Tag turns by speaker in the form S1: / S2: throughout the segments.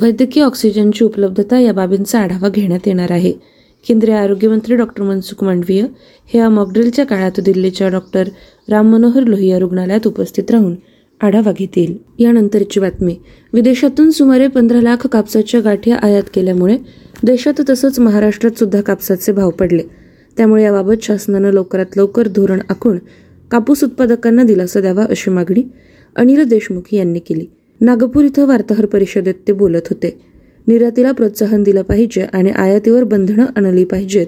S1: वैद्यकीय ऑक्सिजनची उपलब्धता या बाबींचा आढावा घेण्यात येणार आहे केंद्रीय आरोग्यमंत्री डॉक्टर मनसुख मांडवीय हे या मॉकड्रिलच्या काळात दिल्लीच्या डॉक्टर राम मनोहर लोहिया रुग्णालयात उपस्थित राहून आढावा घेतील यानंतरची बातमी विदेशातून सुमारे पंधरा लाख कापसाच्या गाठी आयात केल्यामुळे देशात तसंच महाराष्ट्रात सुद्धा कापसाचे भाव पडले त्यामुळे याबाबत शासनानं लवकरात लवकर धोरण आखून कापूस उत्पादकांना दिलासा द्यावा अशी मागणी अनिल देशमुख यांनी केली नागपूर इथं वार्ताहर परिषदेत ते बोलत होते निर्यातीला प्रोत्साहन दिलं पाहिजे आणि आयातीवर बंधनं आणली पाहिजेत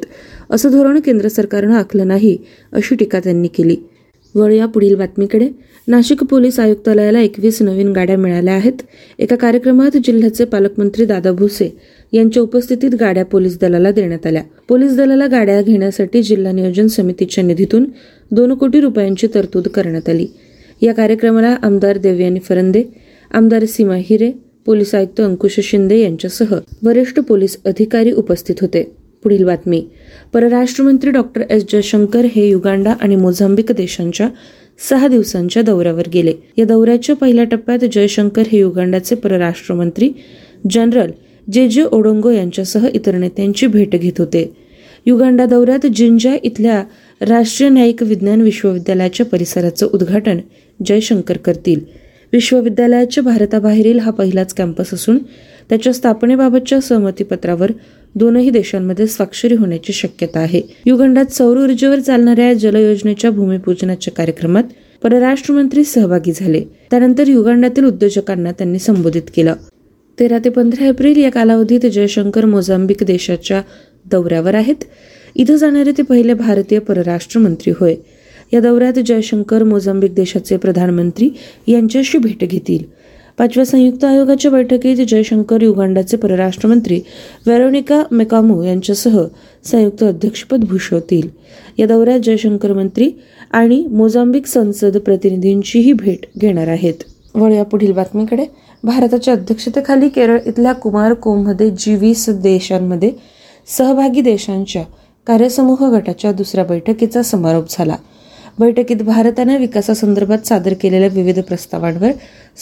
S1: असं धोरण केंद्र सरकारनं आखलं नाही अशी टीका त्यांनी केली वळ या पुढील बातमीकडे नाशिक पोलीस आयुक्तालयाला एकवीस नवीन गाड्या मिळाल्या आहेत एका कार्यक्रमात जिल्ह्याचे पालकमंत्री दादा भुसे यांच्या उपस्थितीत गाड्या पोलीस दलाला देण्यात आल्या पोलीस दलाला गाड्या घेण्यासाठी जिल्हा नियोजन समितीच्या निधीतून दोन कोटी रुपयांची तरतूद करण्यात आली या कार्यक्रमाला आमदार देवयानी फरंदे आमदार सीमा हिरे पोलीस आयुक्त अंकुश शिंदे यांच्यासह वरिष्ठ पोलीस अधिकारी उपस्थित होते पुढील बातमी परराष्ट्र मंत्री डॉक्टर एस जयशंकर हे युगांडा आणि मोझांबिक देशांच्या सहा दिवसांच्या दौऱ्यावर गेले या दौऱ्याच्या पहिल्या टप्प्यात जयशंकर हे युगांडाचे परराष्ट्र मंत्री जनरल जे जे ओडोंगो यांच्यासह इतर नेत्यांची भेट घेत होते युगांडा दौऱ्यात जिंजा इथल्या राष्ट्रीय न्यायिक विज्ञान विश्वविद्यालयाच्या परिसराचं उद्घाटन जयशंकर करतील विश्वविद्यालयाच्या भारताबाहेरील हा पहिलाच कॅम्पस असून त्याच्या स्थापनेबाबतच्या सहमतीपत्रावर दोनही देशांमध्ये स्वाक्षरी होण्याची शक्यता आहे युगंडात सौर ऊर्जेवर चालणाऱ्या जलयोजनेच्या भूमिपूजनाच्या कार्यक्रमात परराष्ट्र मंत्री सहभागी झाले त्यानंतर युगांडातील उद्योजकांना त्यांनी संबोधित केलं तेरा ते पंधरा एप्रिल या कालावधीत जयशंकर मोझांबिक देशाच्या दौऱ्यावर आहेत इथं जाणारे ते पहिले भारतीय परराष्ट्र मंत्री होय या दौऱ्यात जयशंकर मोझांबिक देशाचे प्रधानमंत्री यांच्याशी भेट घेतील पाचव्या संयुक्त आयोगाच्या बैठकीत जयशंकर युगांडाचे परराष्ट्रमंत्री वेरोनिका मेकामो यांच्यासह संयुक्त अध्यक्षपद भूषवतील या दौऱ्यात जयशंकर मंत्री आणि मोझांबिक संसद प्रतिनिधींचीही भेट घेणार आहेत वळूया पुढील बातमीकडे भारताच्या अध्यक्षतेखाली केरळ इथल्या कुमार कोममध्ये जी वीस देशांमध्ये सहभागी देशांच्या कार्यसमूह गटाच्या दुसऱ्या बैठकीचा समारोप झाला बैठकीत भारतानं विकासासंदर्भात सादर केलेल्या विविध प्रस्तावांवर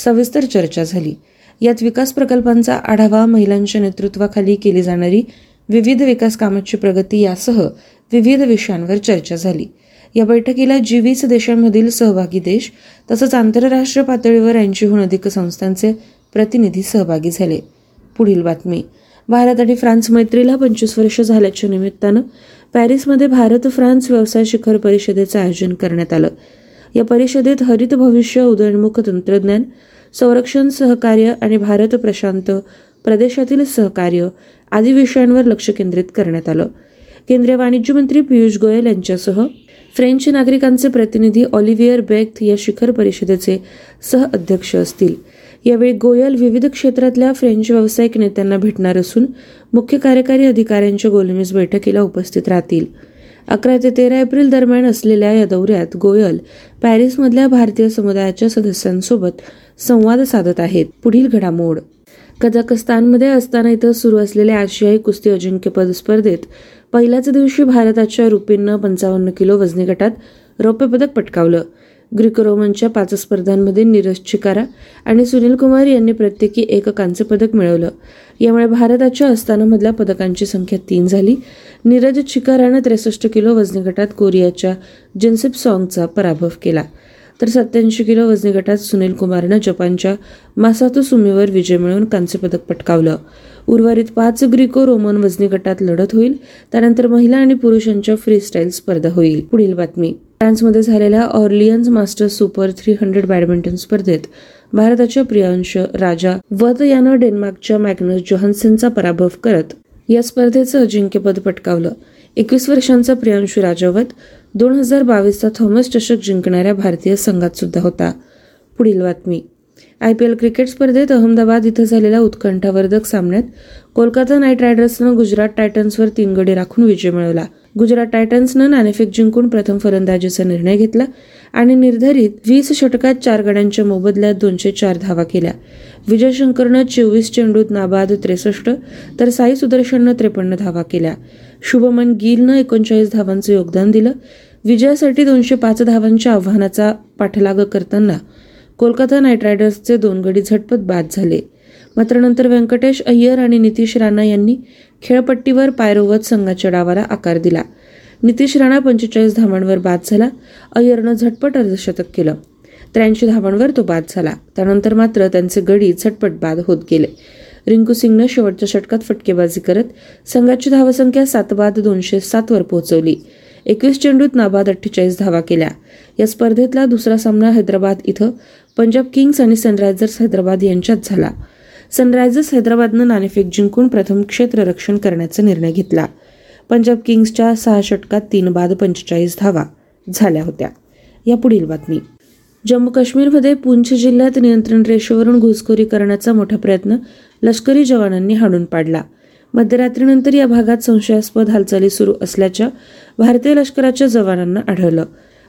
S1: सविस्तर चर्चा झाली यात विकास प्रकल्पांचा आढावा महिलांच्या नेतृत्वाखाली केली जाणारी विविध विकास कामांची प्रगती यासह विविध विषयांवर चर्चा झाली या बैठकीला जी वीस देशांमधील सहभागी देश तसंच आंतरराष्ट्रीय पातळीवर ऐंशीहून अधिक संस्थांचे प्रतिनिधी सहभागी झाले पुढील बातमी भारत आणि फ्रान्स मैत्रीला पंचवीस वर्ष झाल्याच्या निमित्तानं पॅरिसमध्ये भारत फ्रान्स व्यवसाय शिखर परिषदेचं आयोजन करण्यात आलं या परिषदेत हरित भविष्य उदयनमुख तंत्रज्ञान संरक्षण सहकार्य आणि भारत प्रशांत प्रदेशातील सहकार्य आदी विषयांवर लक्ष केंद्रित करण्यात आलं केंद्रीय वाणिज्य मंत्री पियुष गोयल यांच्यासह फ्रेंच नागरिकांचे प्रतिनिधी ऑलिव्हिअर बेक्थ या शिखर परिषदेचे सह अध्यक्ष असतील यावेळी गोयल विविध क्षेत्रातल्या फ्रेंच व्यावसायिक नेत्यांना भेटणार असून मुख्य कार्यकारी अधिकाऱ्यांच्या गोलमेज बैठकीला उपस्थित राहतील अकरा ते तेरा एप्रिल दरम्यान असलेल्या या दौऱ्यात गोयल पॅरिसमधल्या भारतीय समुदायाच्या सदस्यांसोबत संवाद साधत आहेत पुढील घडामोड कझाकस्तानमध्ये असताना इथं सुरू असलेल्या आशियाई कुस्ती अजिंक्यपद स्पर्धेत पहिल्याच दिवशी भारताच्या रुपींनं पंचावन्न किलो वजनी गटात रौप्य पदक पटकावलं ग्रीक रोमनच्या पाच स्पर्धांमध्ये नीरज चिकारा आणि सुनील कुमार यांनी प्रत्येकी एक कांस्य पदक मिळवलं यामुळे भारताच्या अस्थानामधल्या पदकांची संख्या तीन झाली नीरज चिकारानं त्रेसष्ट किलो वजनी गटात कोरियाच्या जिन्सिप सॉंगचा पराभव केला तर सत्याऐंशी किलो वजनी गटात सुनील कुमारनं जपानच्या मासातो सुमीवर विजय मिळवून कांस्य पदक पटकावलं उर्वरित पाच ग्रीको रोमन वजनी गटात लढत होईल त्यानंतर महिला आणि पुरुषांच्या फ्रीस्टाईल स्पर्धा होईल पुढील बातमी फ्रान्समध्ये झालेल्या Orleans Masters super three hundred badminton स्पर्धेत भारताच्या प्रियांश राजा वध यानं डेन्मार्कच्या मॅग्नस जोहन्सनचा पराभव करत या स्पर्धेचं अजिंक्यपद पटकावलं एकवीस वर्षांचा प्रियांशु राजावत दोन हजार बावीसचा थॉमस चषक जिंकणाऱ्या भारतीय संघात सुद्धा होता पुढील बातमी आय पी एल क्रिकेट स्पर्धेत अहमदाबाद इथं झालेल्या उत्कंठावर्धक सामन्यात कोलकाता नाईट रायडर्सनं गुजरात टायटन्सवर तीन गडी राखून विजय मिळवला गुजरात टायटन्सनं नाणेफेक जिंकून प्रथम फलंदाजीचा निर्णय घेतला आणि निर्धारित वीस षटकात चार गड्यांच्या मोबदल्यात दोनशे चार धावा केल्या विजय शंकरनं चोवीस चेंडूत नाबाद त्रेसष्ट तर साई सुदर्शननं त्रेपन्न धावा केल्या शुभमन गिलनं एकोणचाळीस धावांचं योगदान दिलं विजयासाठी दोनशे पाच धावांच्या आव्हानाचा पाठलाग करताना कोलकाता नाईट रायडर्सचे दोन गडी झटपट बाद झाले मात्र नंतर व्यंकटेश अय्यर आणि नितीश राणा यांनी खेळपट्टीवर पायरोवत संघाच्या डावाला आकार दिला नितीश राणा पंचेचाळीस धावांवर बाद झाला अय्यरनं झटपट अर्धशतक केलं त्र्याऐंशी धावांवर तो बाद झाला त्यानंतर मात्र त्यांचे गडी झटपट बाद होत गेले रिंकू सिंगनं शेवटच्या षटकात फटकेबाजी करत संघाची धावसंख्या सात बाद दोनशे सातवर पोहोचवली एकवीस चेंडूत नाबाद अठ्ठेचाळीस धावा केल्या या स्पर्धेतला दुसरा सामना हैदराबाद इथं पंजाब किंग्स आणि सनरायझर्स हैदराबाद यांच्यात झाला सनरायझर्स हैदराबादनं नाणेफेक जिंकून प्रथम क्षेत्ररक्षण करण्याचा निर्णय घेतला पंजाब किंग्सच्या सहा षटकात तीन बाद पंचेचाळीस धावा झाल्या होत्या या पुढील बातमी जम्मू काश्मीरमध्ये पूंछ जिल्ह्यात नियंत्रण रेषेवरून घुसखोरी करण्याचा मोठा प्रयत्न लष्करी जवानांनी हाणून पाडला मध्यरात्रीनंतर या भागात संशयास्पद हालचाली सुरू असल्याच्या भारतीय लष्कराच्या जवानांना आढळलं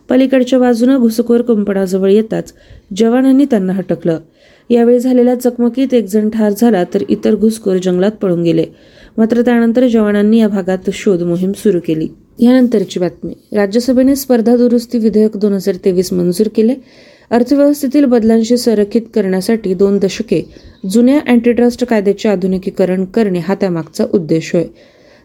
S1: पलीकडच्या बाजूनं घुसखोर कुंपणाजवळ येताच जवानांनी त्यांना हटकलं यावेळी झालेल्या चकमकीत एक जण ठार झाला तर इतर घुसखोर जंगलात पळून गेले मात्र त्यानंतर जवानांनी या भागात शोध मोहीम सुरू केली यानंतरची बातमी राज्यसभेने स्पर्धा दुरुस्ती विधेयक दोन हजार तेवीस मंजूर केले अर्थव्यवस्थेतील बदलांशी संरक्षित करण्यासाठी दोन दशके जुन्या अँटीट्रस्ट कायद्याचे आधुनिकीकरण करणे हा त्यामागचा उद्देश होय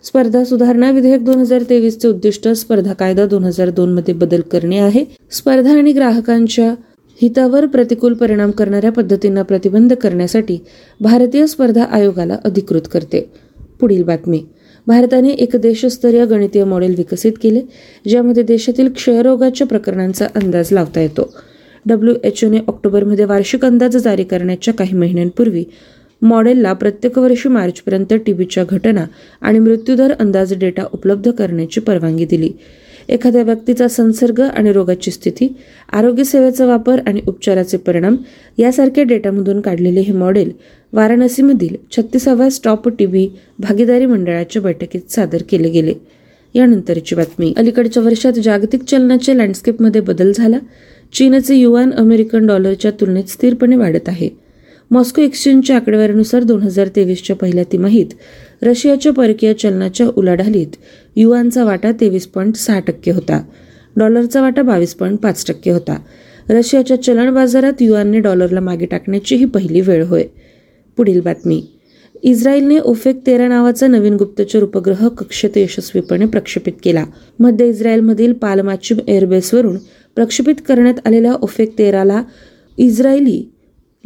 S1: स्पर्धा सुधारणा विधेयक दोन हजार तेवीसचे उद्दिष्ट स्पर्धा कायदा दोन हजार दोन मध्ये बदल करणे आहे स्पर्धा आणि ग्राहकांच्या हितावर प्रतिकूल परिणाम करणाऱ्या पद्धतींना प्रतिबंध करण्यासाठी भारतीय स्पर्धा आयोगाला अधिकृत करते पुढील बातमी भारताने एक देशस्तरीय गणितीय मॉडेल विकसित केले ज्यामध्ये देशातील क्षयरोगाच्या प्रकरणांचा अंदाज लावता येतो डब्ल्यू एच ओने ऑक्टोबरमध्ये वार्षिक अंदाज जारी करण्याच्या काही महिन्यांपूर्वी मॉडेलला प्रत्येक वर्षी मार्चपर्यंत टीबीच्या घटना आणि मृत्यूदर अंदाज डेटा उपलब्ध करण्याची परवानगी दिली एखाद्या व्यक्तीचा संसर्ग आणि रोगाची स्थिती आरोग्य सेवेचा वापर आणि उपचाराचे परिणाम यासारख्या डेटामधून काढलेले हे मॉडेल वाराणसीमधील छत्तीसाव्या स्टॉप टीव्ही भागीदारी मंडळाच्या बैठकीत सादर केले गेले यानंतरची बातमी अलीकडच्या वर्षात जागतिक चलनाच्या लँडस्केपमध्ये बदल झाला चीनचे युआन अमेरिकन डॉलरच्या तुलनेत स्थिरपणे वाढत आहे मॉस्को एक्सचेंजच्या आकडेवारीनुसार दोन हजार तेवीसच्या पहिल्या तिमाहीत रशियाच्या परकीय चलनाच्या उलाढालीत युआनचा वाटा तेवीस पॉईंट सहा टक्के होता डॉलरचा वाटा बावीस पॉईंट पाच टक्के होता रशियाच्या चलन बाजारात युआनने डॉलरला मागे टाकण्याची ही पहिली वेळ होय पुढील बातमी इस्रायलने ओफेक तेरा नावाचा नवीन गुप्तचर उपग्रह कक्षेत यशस्वीपणे प्रक्षेपित केला मध्य इस्रायलमधील पालमाचिम एअरबेसवरून प्रक्षेपित करण्यात आलेल्या ओफेक तेराला इस्रायली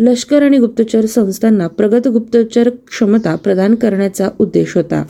S1: लष्कर आणि गुप्तचर संस्थांना प्रगत गुप्तचर क्षमता प्रदान करण्याचा उद्देश होता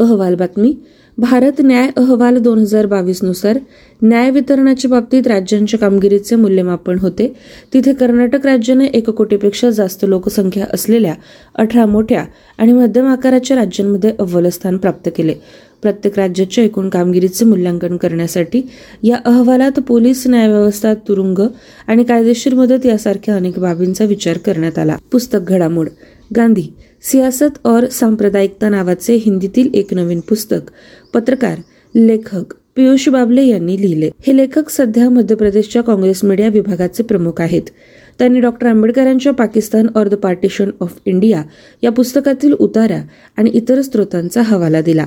S1: अहवाल बातमी भारत न्याय अहवाल दोन हजार बावीसनुसार न्याय वितरणाच्या बाबतीत राज्यांच्या कामगिरीचे मूल्यमापन होते तिथे कर्नाटक राज्याने एक कोटीपेक्षा जास्त लोकसंख्या असलेल्या अठरा मोठ्या आणि मध्यम आकाराच्या राज्यांमध्ये अव्वल स्थान प्राप्त केले प्रत्येक राज्याच्या एकूण कामगिरीचे मूल्यांकन करण्यासाठी या अहवालात पोलीस न्यायव्यवस्था तुरुंग आणि कायदेशीर मदत यासारख्या अनेक बाबींचा विचार करण्यात आला पुस्तक घडामोड गांधी सियासत और सांप्रदायिकता नावाचे हिंदीतील एक नवीन पुस्तक पत्रकार लेखक पियुष बाबले यांनी लिहिले हे लेखक सध्या मध्य प्रदेशच्या काँग्रेस मीडिया विभागाचे प्रमुख आहेत त्यांनी डॉक्टर आंबेडकरांच्या पाकिस्तान और द पार्टिशन ऑफ इंडिया या पुस्तकातील उतारा आणि इतर स्रोतांचा हवाला दिला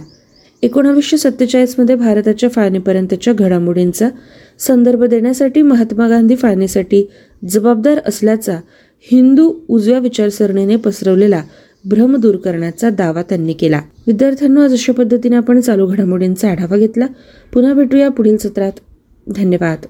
S1: एकोणावीसशे सत्तेचाळीसमध्ये भारताच्या फाळणीपर्यंतच्या घडामोडींचा संदर्भ देण्यासाठी महात्मा गांधी फाळणीसाठी जबाबदार असल्याचा हिंदू उजव्या विचारसरणीने पसरवलेला भ्रम दूर करण्याचा दावा त्यांनी केला विद्यार्थ्यांना आज अशा पद्धतीने आपण चालू घडामोडींचा आढावा घेतला पुन्हा भेटूया पुढील सत्रात धन्यवाद